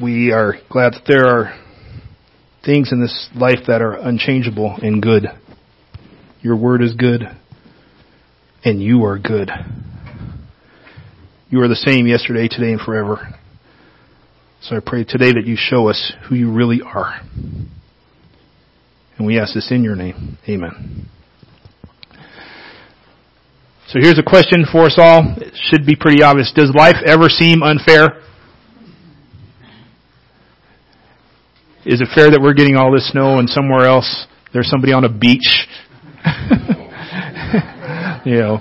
we are glad that there are things in this life that are unchangeable and good. Your word is good, and you are good. You are the same yesterday, today, and forever. So I pray today that you show us who you really are. And we ask this in your name. Amen. So here's a question for us all. It should be pretty obvious. Does life ever seem unfair? Is it fair that we're getting all this snow and somewhere else there's somebody on a beach? you know,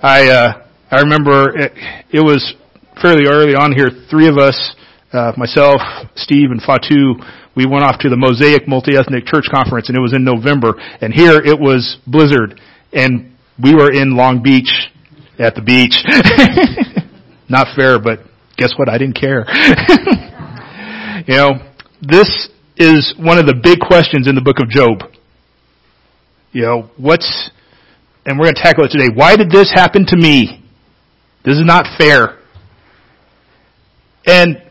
I uh, I remember it, it was fairly early on here. Three of us, uh, myself, Steve, and Fatu, we went off to the Mosaix Multi-Ethnic Church Conference, and it was in November. And here it was blizzard, and we were in Long Beach at the beach. Not fair, but guess what? I didn't care. you know, this is one of the big questions in the book of Job. You know, what's, and we're going to tackle it today. Why did this happen to me? This is not fair. And,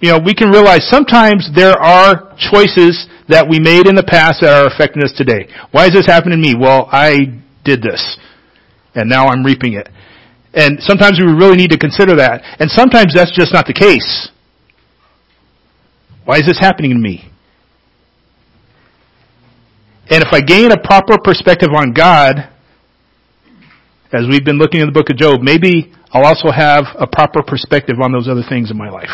you know, we can realize sometimes there are choices that we made in the past that are affecting us today. Why is this happening to me? Well, I did this. And now I'm reaping it. And sometimes we really need to consider that. And sometimes that's just not the case. Why is this happening to me? And if I gain a proper perspective on God, as we've been looking in the book of Job, maybe I'll also have a proper perspective on those other things in my life.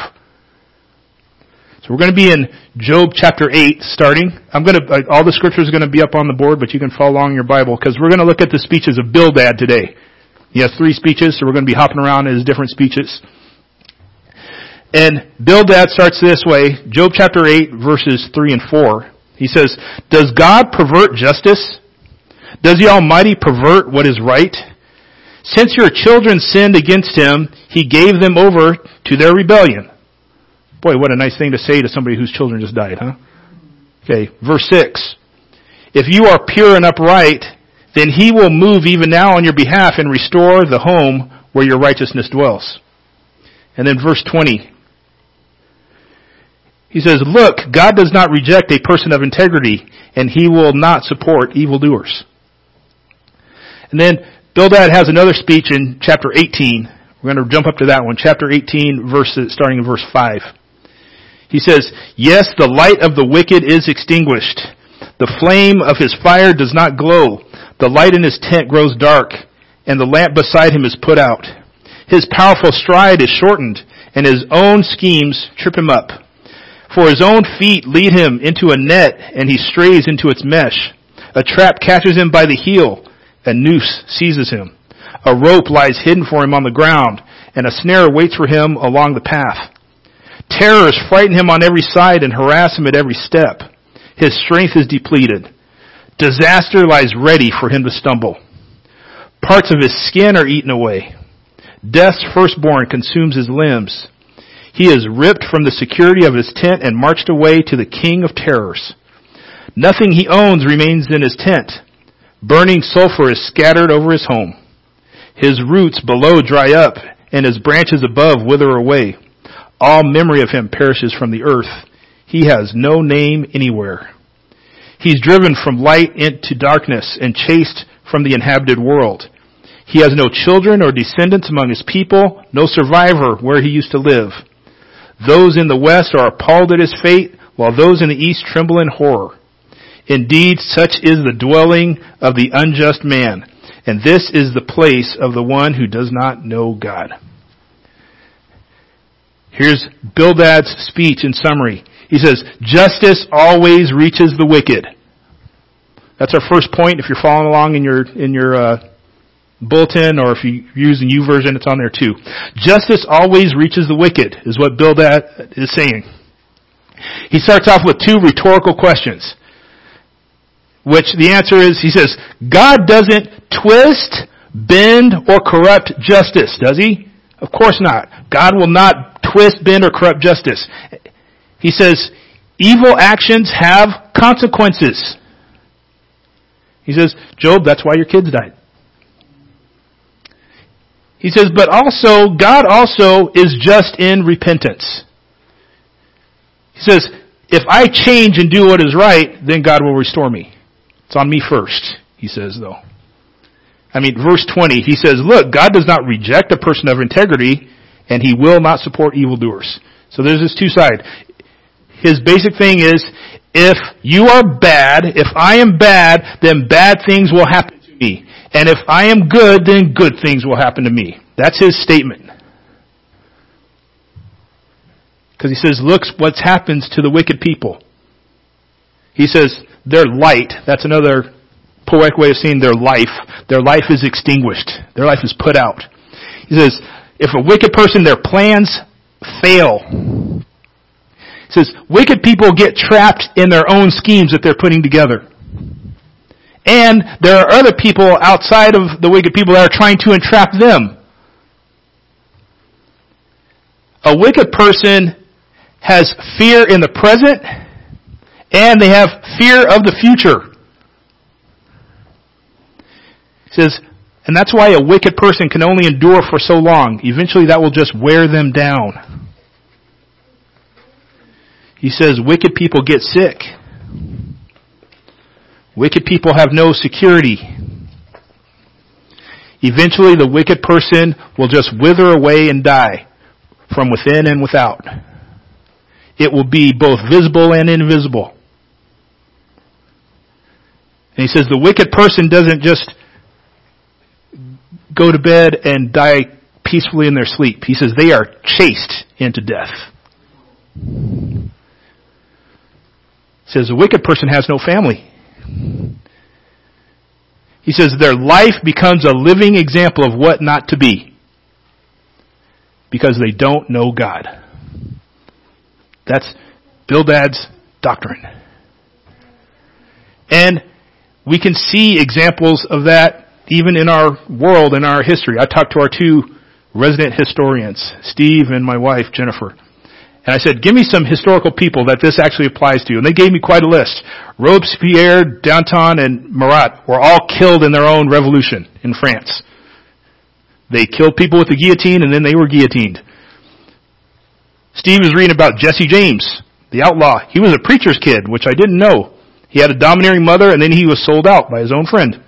So we're going to be in Job chapter 8 starting. I'm going to, uh, all the scriptures are going to be up on the board, but you can follow along in your Bible because we're going to look at the speeches of Bildad today. He has three speeches, so we're going to be hopping around in his different speeches. And Bildad starts this way, Job chapter 8 verses 3 and 4. He says, Does God pervert justice? Does the Almighty pervert what is right? Since your children sinned against him, he gave them over to their rebellion. Boy, what a nice thing to say to somebody whose children just died, huh? Okay, verse 6. If you are pure and upright, then he will move even now on your behalf and restore the home where your righteousness dwells. And then verse 20. He says, look, God does not reject a person of integrity, and he will not support evildoers. And then Bildad has another speech in chapter 18. We're going to jump up to that one. Chapter 18, verse, starting in verse 5. He says, Yes, the light of the wicked is extinguished. The flame of his fire does not glow. The light in his tent grows dark, and the lamp beside him is put out. His powerful stride is shortened, and his own schemes trip him up. For his own feet lead him into a net, and he strays into its mesh. A trap catches him by the heel, a noose seizes him. A rope lies hidden for him on the ground, and a snare waits for him along the path. Terrors frighten him on every side and harass him at every step. His strength is depleted. Disaster lies ready for him to stumble. Parts of his skin are eaten away. Death's firstborn consumes his limbs. He is ripped from the security of his tent and marched away to the king of terrors. Nothing he owns remains in his tent. Burning sulfur is scattered over his home. His roots below dry up, and his branches above wither away. All memory of him perishes from the earth. He has no name anywhere. He's driven from light into darkness and chased from the inhabited world. He has no children or descendants among his people, no survivor where he used to live. Those in the west are appalled at his fate, while those in the east tremble in horror. Indeed, such is the dwelling of the unjust man, and this is the place of the one who does not know God. Here's Bildad's speech in summary. He says, justice always reaches the wicked. That's our first point. If you're following along in your, in your, uh, bulletin or if you're using version, it's on there too. Justice always reaches the wicked is what Bildad is saying. He starts off with two rhetorical questions. Which the answer is, he says, God doesn't twist, bend, or corrupt justice, does he? Of course not. God will not twist, bend, or corrupt justice. He says, evil actions have consequences. He says, Job, that's why your kids died. He says, but also, God also is just in repentance. He says, if I change and do what is right, then God will restore me. It's on me first, he says though. I mean, verse 20, he says, look, God does not reject a person of integrity, and he will not support evildoers. So there's this two side. His basic thing is, if you are bad, if I am bad, then bad things will happen. And if I am good, then good things will happen to me. That's his statement. Because he says, look what happens to the wicked people. He says, their light, that's another poetic way of saying their life, their life is extinguished. Their life is put out. He says, if a wicked person, their plans fail. He says, wicked people get trapped in their own schemes that they're putting together. And there are other people outside of the wicked people that are trying to entrap them. A wicked person has fear in the present and they have fear of the future. He says, and that's why a wicked person can only endure for so long. Eventually that will just wear them down. He says wicked people get sick. Wicked people have no security. Eventually the wicked person will just wither away and die from within and without. It will be both visible and invisible. And he says the wicked person doesn't just go to bed and die peacefully in their sleep. He says they are chased into death. He says the wicked person has no family. He says their life becomes a living example of what not to be because they don't know God. That's Bildad's doctrine. And we can see examples of that even in our world, in our history. I talked to our two resident historians, Steve and my wife, Jennifer. And I said, give me some historical people that this actually applies to. And they gave me quite a list. Robespierre, Danton, and Marat were all killed in their own revolution in France. They killed people with the guillotine and then they were guillotined. Steve was reading about Jesse James, the outlaw. He was a preacher's kid, which I didn't know. He had a domineering mother and then he was sold out by his own friend.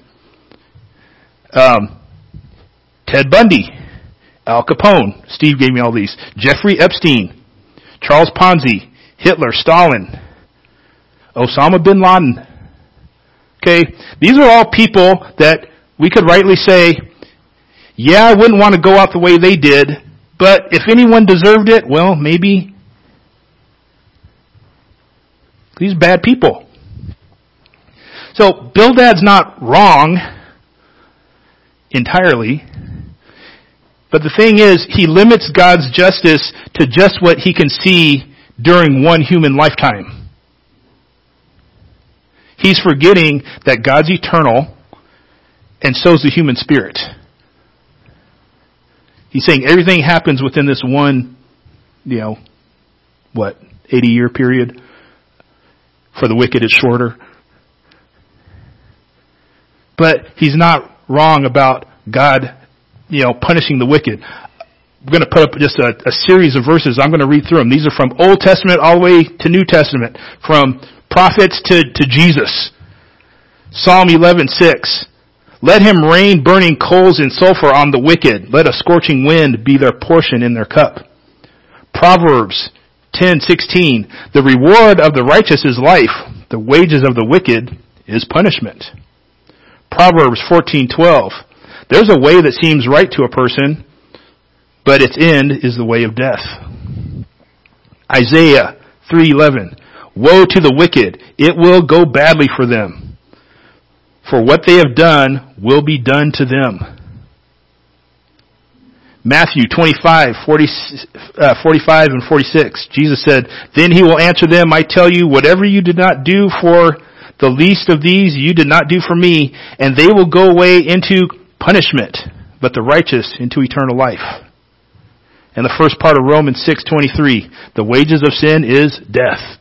Um, Ted Bundy, Al Capone. Steve gave me all these. Jeffrey Epstein, Charles Ponzi, Hitler, Stalin, Osama bin Laden. Okay, these are all people that we could rightly say, yeah, I wouldn't want to go out the way they did, but if anyone deserved it, well, maybe these bad people. So Bildad's not wrong entirely. But the thing is, he limits God's justice to just what he can see during one human lifetime. He's forgetting that God's eternal and so is the human spirit. He's saying everything happens within this one, you know, what, 80 year period. For the wicked, it's shorter. But he's not wrong about God, you know, punishing the wicked. We're going to put up just a, a series of verses. I'm going to read through them. These are from Old Testament all the way to New Testament, from prophets to, to Jesus. Psalm 11:6. Let him rain burning coals and sulfur on the wicked. Let a scorching wind be their portion in their cup. Proverbs 10:16. The reward of the righteous is life. The wages of the wicked is punishment. Proverbs 14:12. There's a way that seems right to a person, but its end is the way of death. Isaiah 3:11. Woe to the wicked, it will go badly for them. For what they have done will be done to them. Matthew 25, 40, uh, 45 and 46. Jesus said, Then he will answer them, I tell you, whatever you did not do for the least of these you did not do for me, and they will go away into punishment, but the righteous into eternal life. And the first part of Romans 6:23, the wages of sin is death.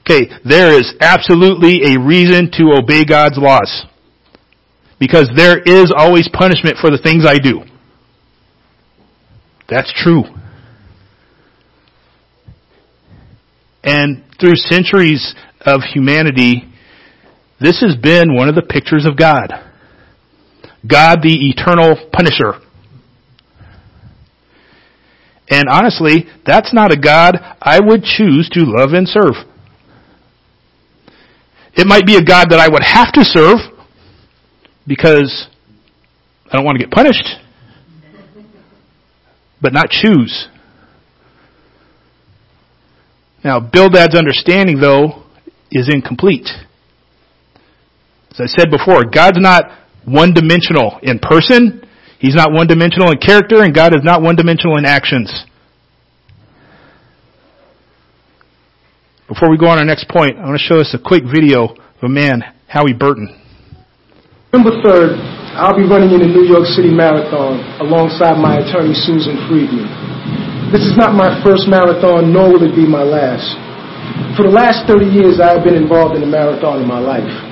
Okay, there is absolutely a reason to obey God's laws. Because there is always punishment for the things I do. That's true. And through centuries of humanity, this has been one of the pictures of God. God the eternal punisher. And honestly, that's not a God I would choose to love and serve. It might be a God that I would have to serve because I don't want to get punished, but not choose. Now, Bildad's understanding, though, is incomplete. I said before, God's not one dimensional in person, He's not one dimensional in character, and God is not one dimensional in actions. Before we go on our next point, I want to show us a quick video of a man, Howie Burton. November 3rd, I'll be running in the New York City Marathon alongside my attorney Susan Friedman. This is not my first marathon, nor will it be my last. For the last 30 years, I have been involved in a marathon in my life.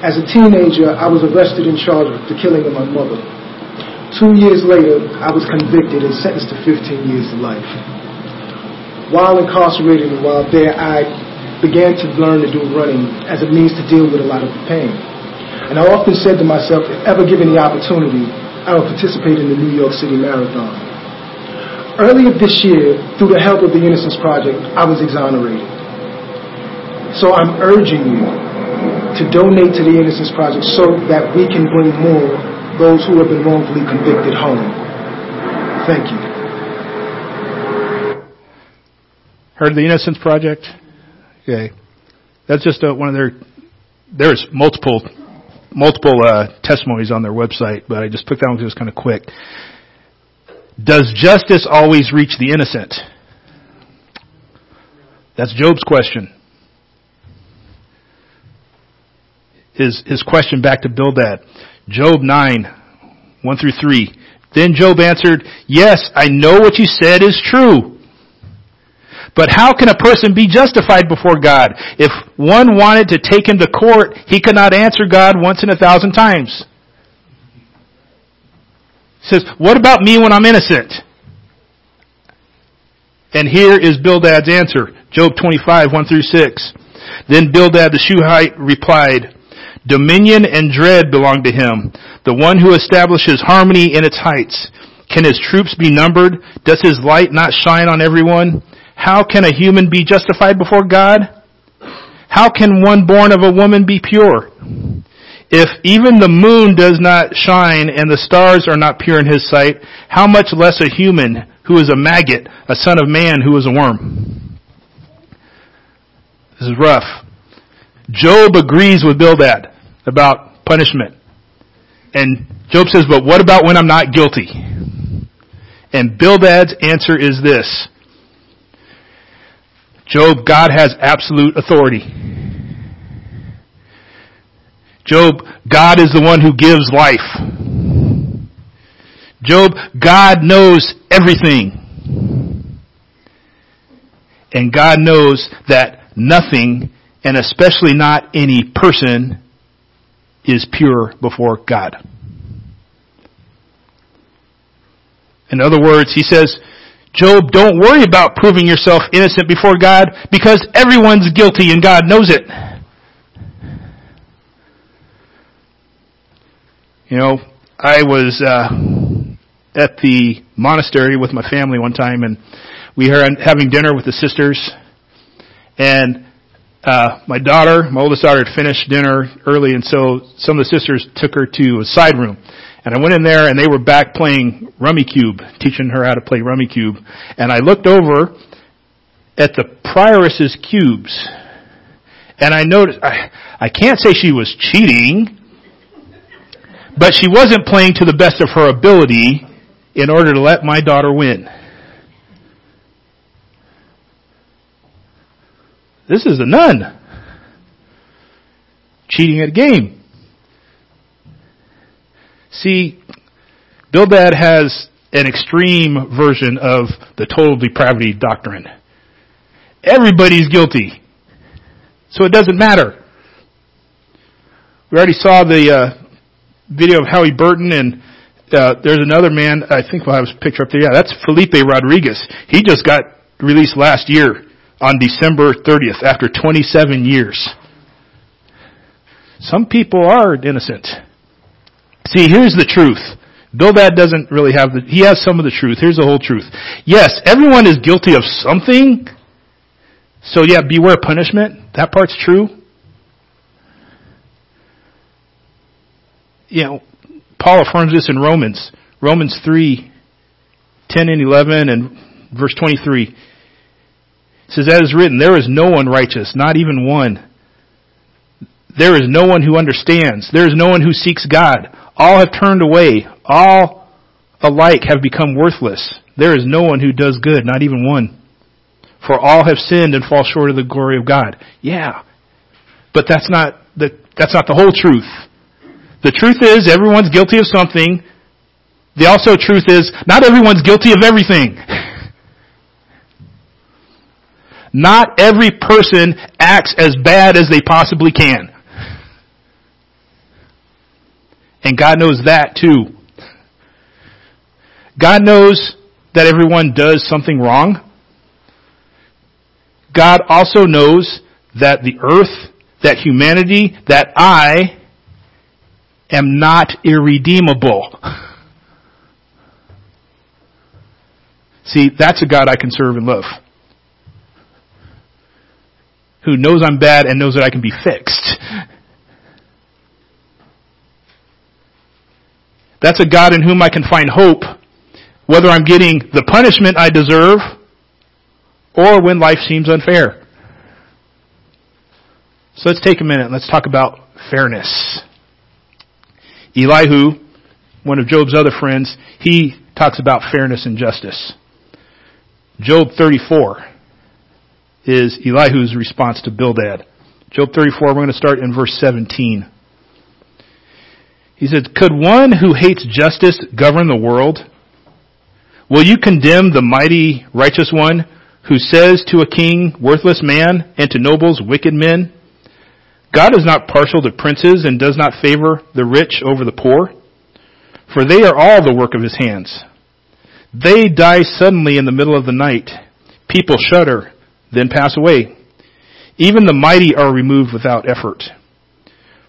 As a teenager, I was arrested and charged with the killing of my mother. Two years later, I was convicted and sentenced to 15 years to life. While incarcerated and while there, I began to learn to do running as a means to deal with a lot of pain. And I often said to myself, if ever given the opportunity, I will participate in the New York City Marathon. Earlier this year, through the help of the Innocence Project, I was exonerated. So I'm urging you to donate to the Innocence Project so that we can bring more those who have been wrongfully convicted home. Thank you. Heard of the Innocence Project? Okay. That's just a, one of their, there's multiple multiple uh, testimonies on their website, but I just picked that one because it was kind of quick. Does justice always reach the innocent? That's Job's question. His, his question back to Bildad. Job 9, 1 through 3. Then Job answered, Yes, I know what you said is true. But how can a person be justified before God? If one wanted to take him to court, he could not answer God once in a thousand times. He says, what about me when I'm innocent? And here is Bildad's answer. Job 25, 1 through 6. Then Bildad the Shuhite replied, Dominion and dread belong to him, the one who establishes harmony in its heights. Can his troops be numbered? Does his light not shine on everyone? How can a human be justified before God? How can one born of a woman be pure? If even the moon does not shine and the stars are not pure in his sight, how much less a human who is a maggot, a son of man who is a worm? This is rough. Job agrees with Bildad about punishment. And Job says, but what about when I'm not guilty? And Bildad's answer is this. Job, God has absolute authority. Job, God is the one who gives life. Job, God knows everything. And God knows that nothing, and especially not any person, is pure before God. In other words, he says, Job, don't worry about proving yourself innocent before God because everyone's guilty and God knows it. You know, I was uh, at the monastery with my family one time, and we were having dinner with the sisters, and uh, my daughter, my oldest daughter, had finished dinner early, and so some of the sisters took her to a side room. And I went in there and they were back playing Rummikub, teaching her how to play Rummikub. And I looked over at the prioress's cubes. And I noticed, I, I can't say she was cheating, but she wasn't playing to the best of her ability in order to let my daughter win. This is a nun. Cheating at a game. See, Bildad has an extreme version of the total depravity doctrine. Everybody's guilty. So it doesn't matter. We already saw the uh, video of Howie Burton and uh, there's another man, I think we'll have his picture up there. Yeah, that's Felipe Rodriguez. He just got released last year on December 30th after 27 years. Some people are innocent. See, here's the truth. Bildad doesn't really have the, he has some of the truth. Here's the whole truth. Yes, everyone is guilty of something. So yeah, beware punishment. That part's true. You know, Paul affirms this in Romans. Romans 3, 10 and 11 and verse 23. Says, as is written, there is no one righteous, not even one. There is no one who understands. There is no one who seeks God. All have turned away. All alike have become worthless. There is no one who does good, not even one. For all have sinned and fall short of the glory of God. Yeah. But that's not the, that's not the whole truth. The truth is everyone's guilty of something. The also truth is not everyone's guilty of everything. Not every person acts as bad as they possibly can. And God knows that too. God knows that everyone does something wrong. God also knows that the earth, that humanity, that I am not irredeemable. See, that's a God I can serve and love. Who knows I'm bad and knows that I can be fixed. That's a God in whom I can find hope, whether I'm getting the punishment I deserve or when life seems unfair. So let's take a minute. and Let's talk about fairness. Elihu, one of Job's other friends, he talks about fairness and justice. Job 34 is Elihu's response to Bildad. Job 34, we're going to start in verse 17. He says, Could one who hates justice govern the world? Will you condemn the mighty righteous one who says to a king, worthless man, and to nobles, wicked men? God is not partial to princes and does not favor the rich over the poor, for they are all the work of his hands. They die suddenly in the middle of the night. People shudder, then pass away. Even the mighty are removed without effort.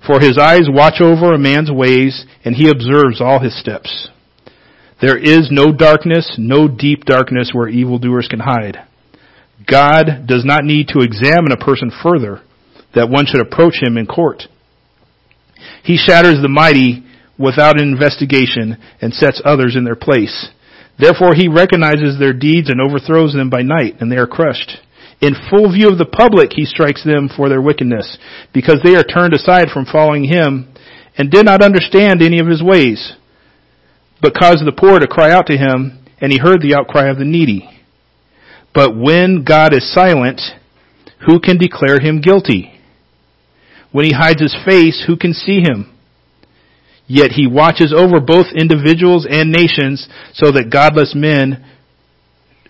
For his eyes watch over a man's ways, and he observes all his steps. There is no darkness, no deep darkness where evildoers can hide. God does not need to examine a person further that one should approach him in court. He shatters the mighty without an investigation and sets others in their place. Therefore he recognizes their deeds and overthrows them by night, and they are crushed. In full view of the public, he strikes them for their wickedness, because they are turned aside from following him and did not understand any of his ways, but caused the poor to cry out to him, and he heard the outcry of the needy. But when God is silent, who can declare him guilty? When he hides his face, who can see him? Yet he watches over both individuals and nations so that godless men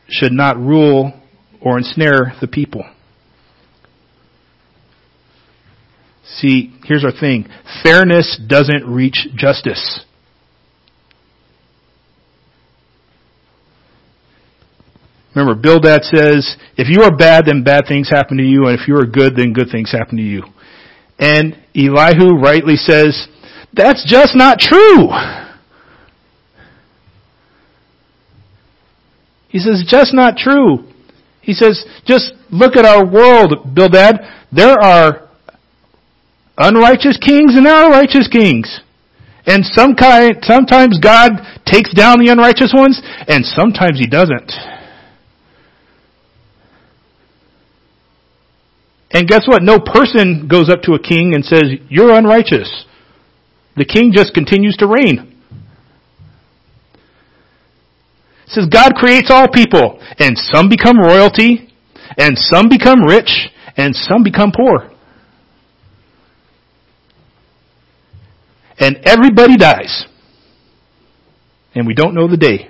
should not rule or ensnare the people. See, here's our thing. Fairness doesn't reach justice. Remember, Bildad says, if you are bad, then bad things happen to you, and if you are good, then good things happen to you. And Elihu rightly says, that's just not true. He says, just not true. He says, just look at our world, Bildad. There are unrighteous kings and there are righteous kings. And some kind, sometimes God takes down the unrighteous ones, and sometimes He doesn't. And guess what? No person goes up to a king and says, you're unrighteous. The king just continues to reign. It says God creates all people, and some become royalty, and some become rich, and some become poor. And everybody dies. And we don't know the day.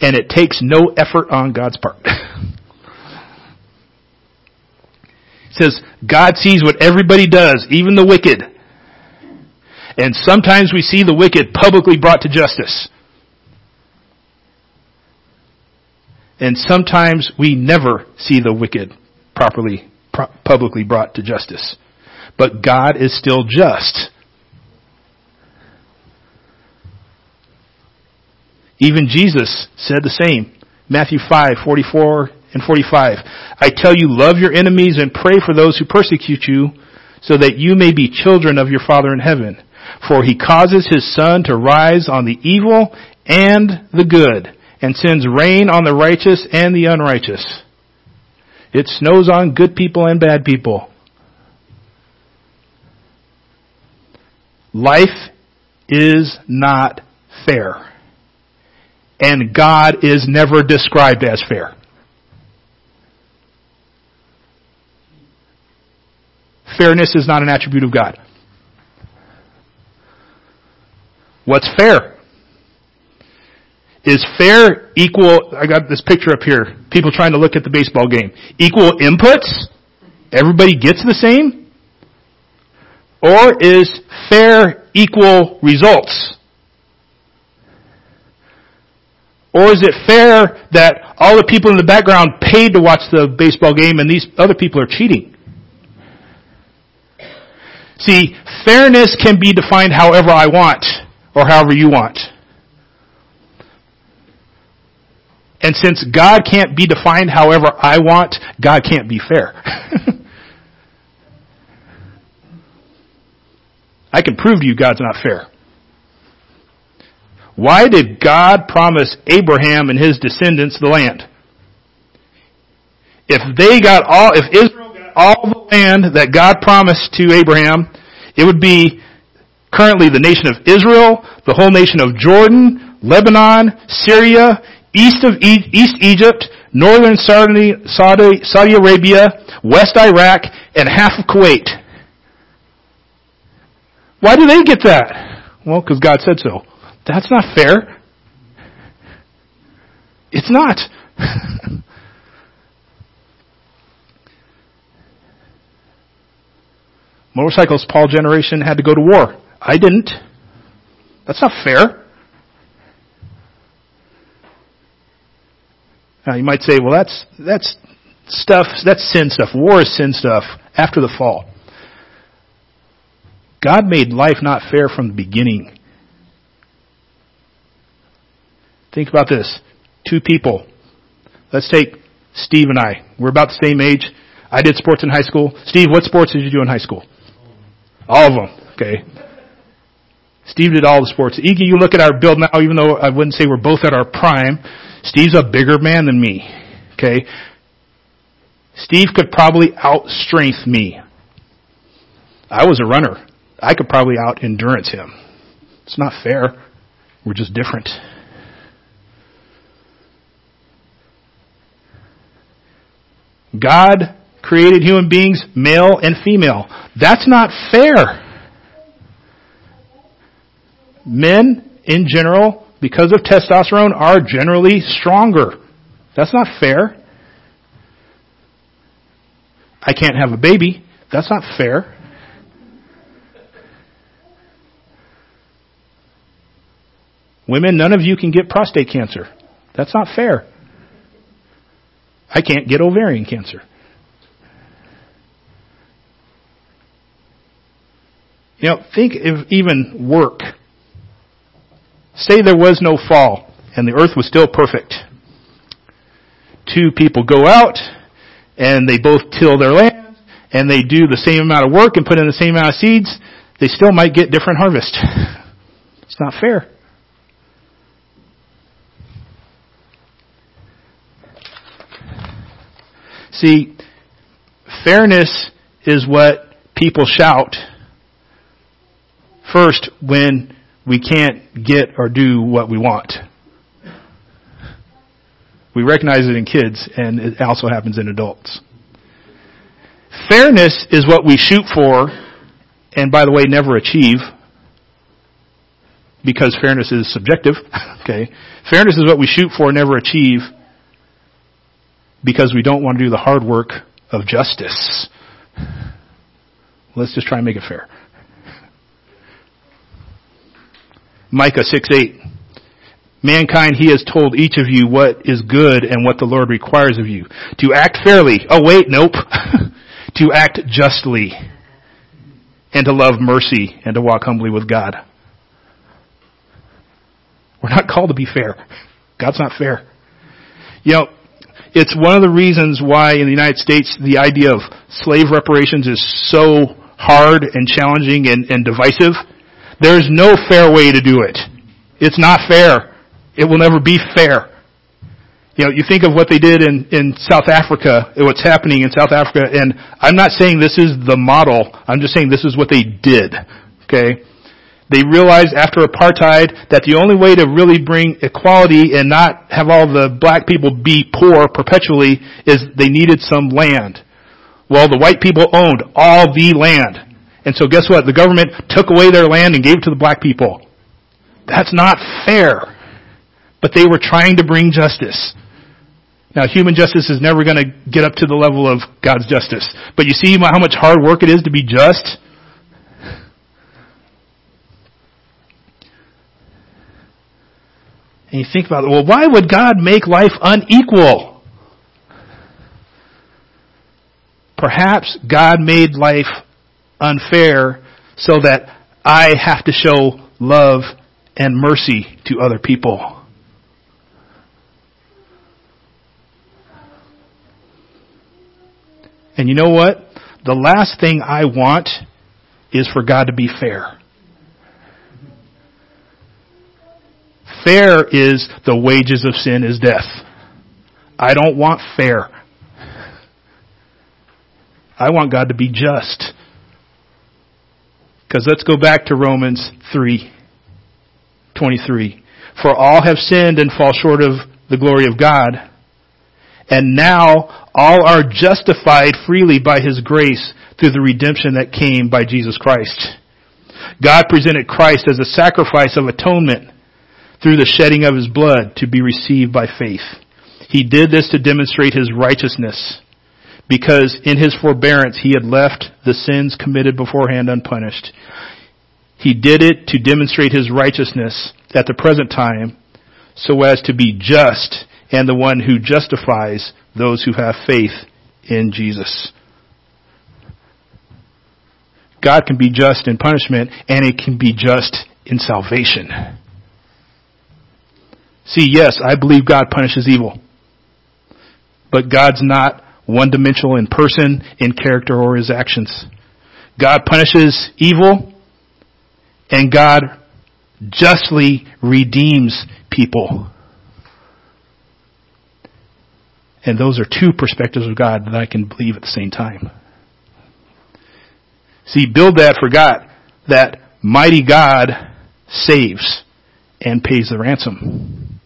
And it takes no effort on God's part. it says God sees what everybody does, even the wicked. And sometimes we see the wicked publicly brought to justice. And sometimes we never see the wicked properly, pro- publicly brought to justice. But God is still just. Even Jesus said the same. Matthew 5, 44 and 45. I tell you, love your enemies and pray for those who persecute you, so that you may be children of your Father in heaven. For he causes his sun to rise on the evil and the good, and sends rain on the righteous and the unrighteous. It snows on good people and bad people. Life is not fair. And God is never described as fair. Fairness is not an attribute of God. What's fair? Is fair equal, I got this picture up here, people trying to look at the baseball game. Equal inputs? Everybody gets the same? Or is fair equal results? Or is it fair that all the people in the background paid to watch the baseball game and these other people are cheating? See, fairness can be defined however I want or however you want. And since God can't be defined however I want, God can't be fair. I can prove to you God's not fair. Why did God promise Abraham and his descendants the land? If they got all, if Israel got all the land that God promised to Abraham, it would be currently the nation of Israel, the whole nation of Jordan, Lebanon, Syria, east of e- East Egypt, northern Saudi, Saudi, Saudi Arabia, West Iraq, and half of Kuwait. Why do they get that? Well, because God said so. That's not fair. It's not. Motorcycles Paul generation had to go to war. I didn't. That's not fair. Now you might say, well that's, that's stuff, that's sin stuff. War is sin stuff after the fall. God made life not fair from the beginning. Think about this. Two people. Let's take Steve and I. We're about the same age. I did sports in high school. Steve, what sports did you do in high school? All of them. Okay. Steve did all the sports. Iggy, you look at our build now, even though I wouldn't say we're both at our prime, Steve's a bigger man than me. Okay. Steve could probably outstrength me. I was a runner. I could probably out endurance him. It's not fair. We're just different. God created human beings male and female. That's not fair. Men, in general, because of testosterone, are generally stronger. That's not fair. I can't have a baby. That's not fair. Women, none of you can get prostate cancer. That's not fair. I can't get ovarian cancer. You know, think of even work. Say there was no fall and the earth was still perfect. Two people go out and they both till their land and they do the same amount of work and put in the same amount of seeds. They still might get different harvest. It's not fair. See, fairness is what people shout first when we can't get or do what we want. We recognize it in kids and it also happens in adults. Fairness is what we shoot for and by the way never achieve because fairness is subjective. okay. Fairness is what we shoot for, and never achieve because we don't want to do the hard work of justice. Let's just try and make it fair. Micah 6 8. Mankind, he has told each of you what is good and what the Lord requires of you. To act fairly. Oh wait, nope. to act justly. And to love mercy and to walk humbly with God. We're not called to be fair. God's not fair. You know, it's one of the reasons why in the United States the idea of slave reparations is so hard and challenging and, and divisive. There's no fair way to do it. It's not fair. It will never be fair. You know, you think of what they did in, in South Africa, what's happening in South Africa, and I'm not saying this is the model, I'm just saying this is what they did. Okay? They realized after apartheid that the only way to really bring equality and not have all the black people be poor perpetually is they needed some land. Well, the white people owned all the land. And so guess what? The government took away their land and gave it to the black people. That's not fair. But they were trying to bring justice. Now, human justice is never going to get up to the level of God's justice. But you see how much hard work it is to be just? And you think about, it, well, why would God make life unequal? Perhaps God made life unfair so that I have to show love and mercy to other people. And you know what? The last thing I want is for God to be fair. Fair is the wages of sin is death. I don't want fair. I want God to be just. Because let's go back to Romans 3 23. For all have sinned and fall short of the glory of God. And now all are justified freely by His grace through the redemption that came by Jesus Christ. God presented Christ as a sacrifice of atonement through the shedding of His blood to be received by faith. He did this to demonstrate His righteousness because in His forbearance He had left the sins committed beforehand unpunished. He did it to demonstrate his righteousness at the present time so as to be just and the one who justifies those who have faith in Jesus. God can be just in punishment and it can be just in salvation. See, yes, I believe God punishes evil. But God's not one dimensional in person, in character, or his actions. God punishes evil and God justly redeems people. And those are two perspectives of God that I can believe at the same time. See, Bildad forgot that mighty God saves and pays the ransom.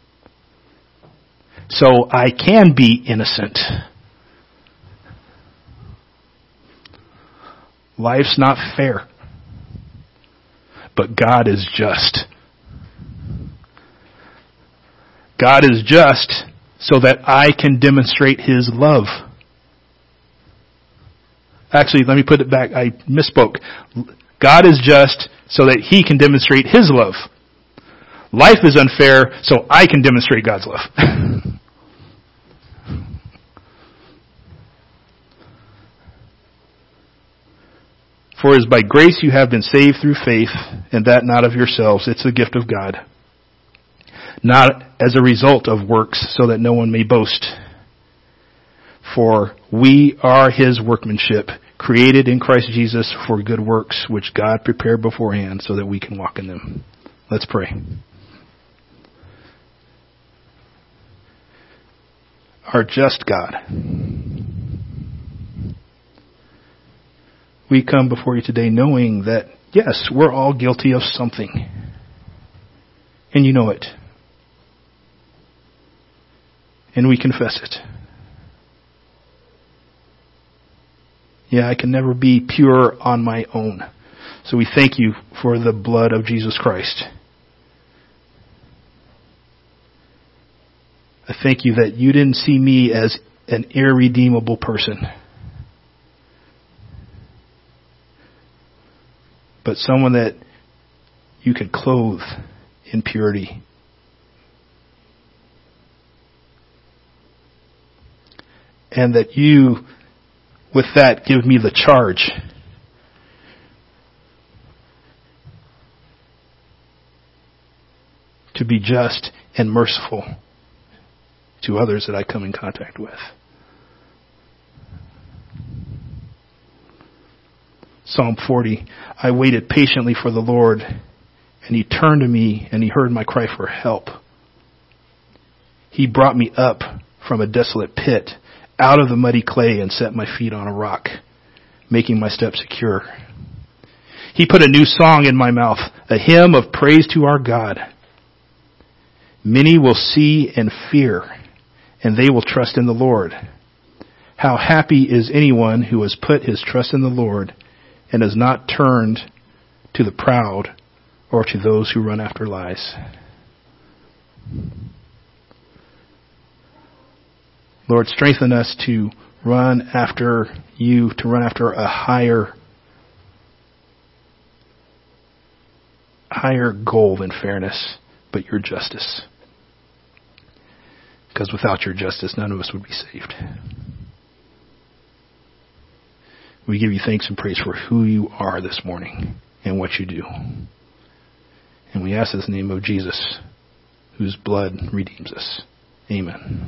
So I can be innocent. Life's not fair but God is just. God is just so that I can demonstrate His love. Actually, let me put it back. I misspoke. God is just so that He can demonstrate His love. Life is unfair so I can demonstrate God's love. For is by grace you have been saved through faith, and that not of yourselves. It's the gift of God. Not as a result of works, so that no one may boast. For we are his workmanship, created in Christ Jesus for good works, which God prepared beforehand so that we can walk in them. Let's pray. Our just God we come before you today knowing that, yes, we're all guilty of something. And you know it. And we confess it. Yeah, I can never be pure on my own. So we thank you for the blood of Jesus Christ. I thank you that you didn't see me as an irredeemable person. but someone that you could clothe in purity. And that you, with that, give me the charge. To be just and merciful to others that I come in contact with. Psalm 40, I waited patiently for the Lord, and he turned to me and he heard my cry for help. He brought me up from a desolate pit, out of the muddy clay and set my feet on a rock, making my steps secure. He put a new song in my mouth, a hymn of praise to our God. Many will see and fear, and they will trust in the Lord. How happy is anyone who has put his trust in the Lord and has not turned to the proud or to those who run after lies. Lord, strengthen us to run after you, to run after a higher, higher goal than fairness, but your justice. Because without your justice, none of us would be saved. We give you thanks and praise for who you are this morning and what you do. And we ask this in the name of Jesus, whose blood redeems us. Amen.